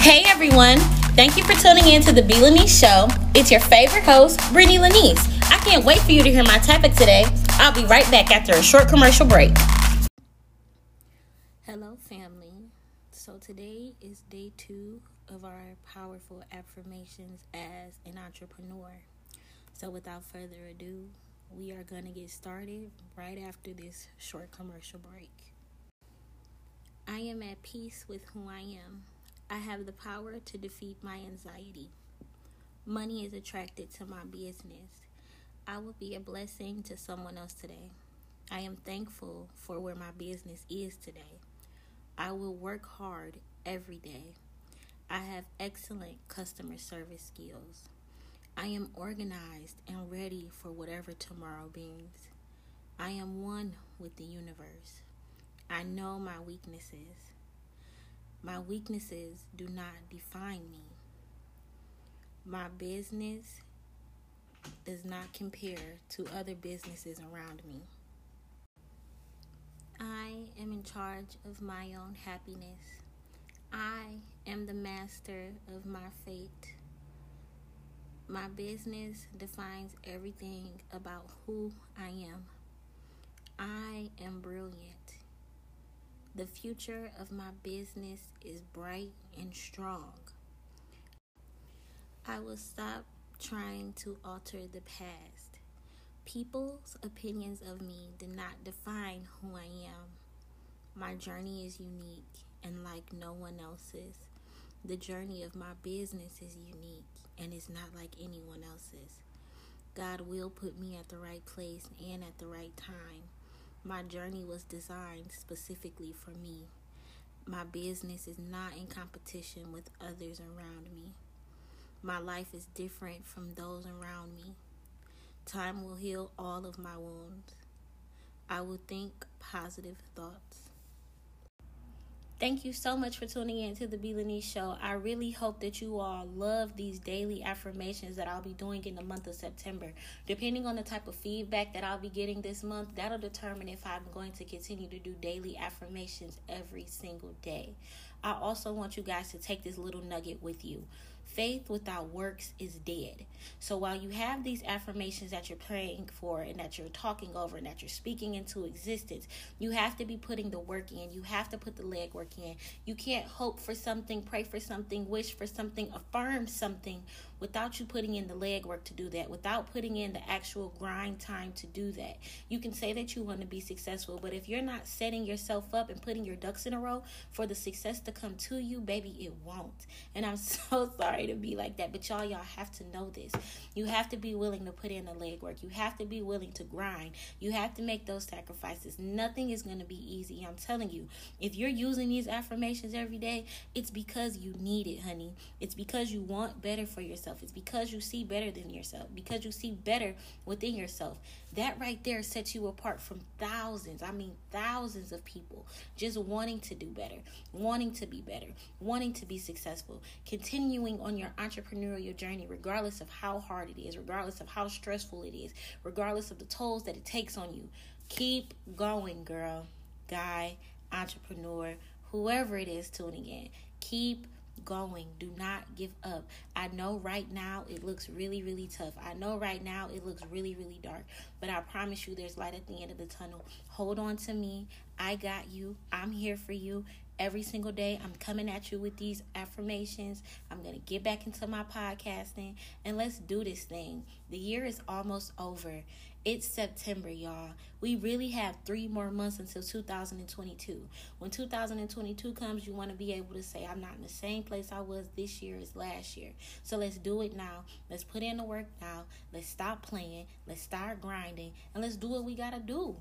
Hey everyone! Thank you for tuning in to the B Lanice Show. It's your favorite host, Brittany Lanice. I can't wait for you to hear my topic today. I'll be right back after a short commercial break. Hello, family. So today is day two of our powerful affirmations as an entrepreneur. So without further ado, we are going to get started right after this short commercial break. I am at peace with who I am. I have the power to defeat my anxiety. Money is attracted to my business. I will be a blessing to someone else today. I am thankful for where my business is today. I will work hard every day. I have excellent customer service skills. I am organized and ready for whatever tomorrow brings. I am one with the universe. I know my weaknesses. My weaknesses do not define me. My business does not compare to other businesses around me. I am in charge of my own happiness. I am the master of my fate. My business defines everything about who I am. I am brilliant. The future of my business is bright and strong. I will stop trying to alter the past. People's opinions of me do not define who I am. My journey is unique and like no one else's. The journey of my business is unique and is not like anyone else's. God will put me at the right place and at the right time. My journey was designed specifically for me. My business is not in competition with others around me. My life is different from those around me. Time will heal all of my wounds. I will think positive thoughts. Thank you so much for tuning in to the B Lanice Show. I really hope that you all love these daily affirmations that I'll be doing in the month of September. Depending on the type of feedback that I'll be getting this month, that'll determine if I'm going to continue to do daily affirmations every single day. I also want you guys to take this little nugget with you. Faith without works is dead. So while you have these affirmations that you're praying for and that you're talking over and that you're speaking into existence, you have to be putting the work in. You have to put the legwork in. You can't hope for something, pray for something, wish for something, affirm something without you putting in the legwork to do that, without putting in the actual grind time to do that. You can say that you want to be successful, but if you're not setting yourself up and putting your ducks in a row for the success to come to you, baby, it won't. And I'm so sorry to be like that, but y'all, y'all have to know this. You have to be willing to put in the legwork. You have to be willing to grind. You have to make those sacrifices. Nothing is going to be easy. I'm telling you, if you're using these affirmations every day, it's because you need it, honey. It's because you want better for yourself yourself. It's because you see better than yourself, because you see better within yourself. That right there sets you apart from thousands, I mean, thousands of people just wanting to do better, wanting to be better, wanting to be successful, continuing on your entrepreneurial journey, regardless of how hard it is, regardless of how stressful it is, regardless of the tolls that it takes on you. Keep going, girl, guy, entrepreneur, whoever it is tuning in. Keep going. Do not give up. I know right now it looks really, really tough. I know right now it looks really, really dark. But I promise you there's light at the end of the tunnel. Hold on to me. I got you. I'm here for you. Every single day, I'm coming at you with these affirmations. I'm going to get back into my podcasting and let's do this thing. The year is almost over. It's September, y'all. We really have three more months until 2022. When 2022 comes, you want to be able to say, I'm not in the same place I was this year as last year. So let's do it now. Let's put in the work now. Let's stop playing. Let's start grinding. And let's do what we got to do.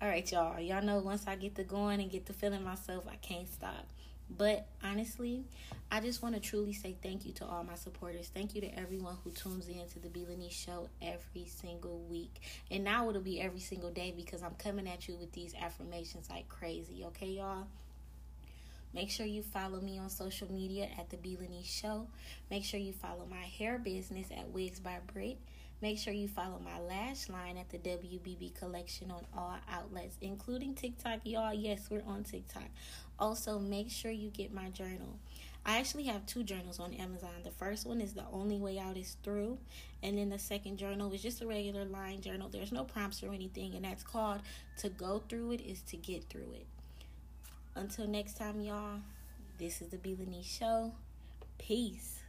All right, y'all. Y'all know once I get to going and get to feeling myself, I can't stop. But honestly, I just want to truly say thank you to all my supporters. Thank you to everyone who tunes in to the B Lanice show every single week. And now it'll be every single day because I'm coming at you with these affirmations like crazy. Okay, y'all? Make sure you follow me on social media at the B Lanice Show. Make sure you follow my hair business at Wigs by Brit. Make sure you follow my lash line at the WBB collection on all outlets, including TikTok. Y'all, yes, we're on TikTok. Also, make sure you get my journal. I actually have two journals on Amazon. The first one is The Only Way Out is Through, and then the second journal is just a regular line journal. There's no prompts or anything, and that's called To Go Through It is to Get Through It. Until next time, y'all, this is the Be Show. Peace.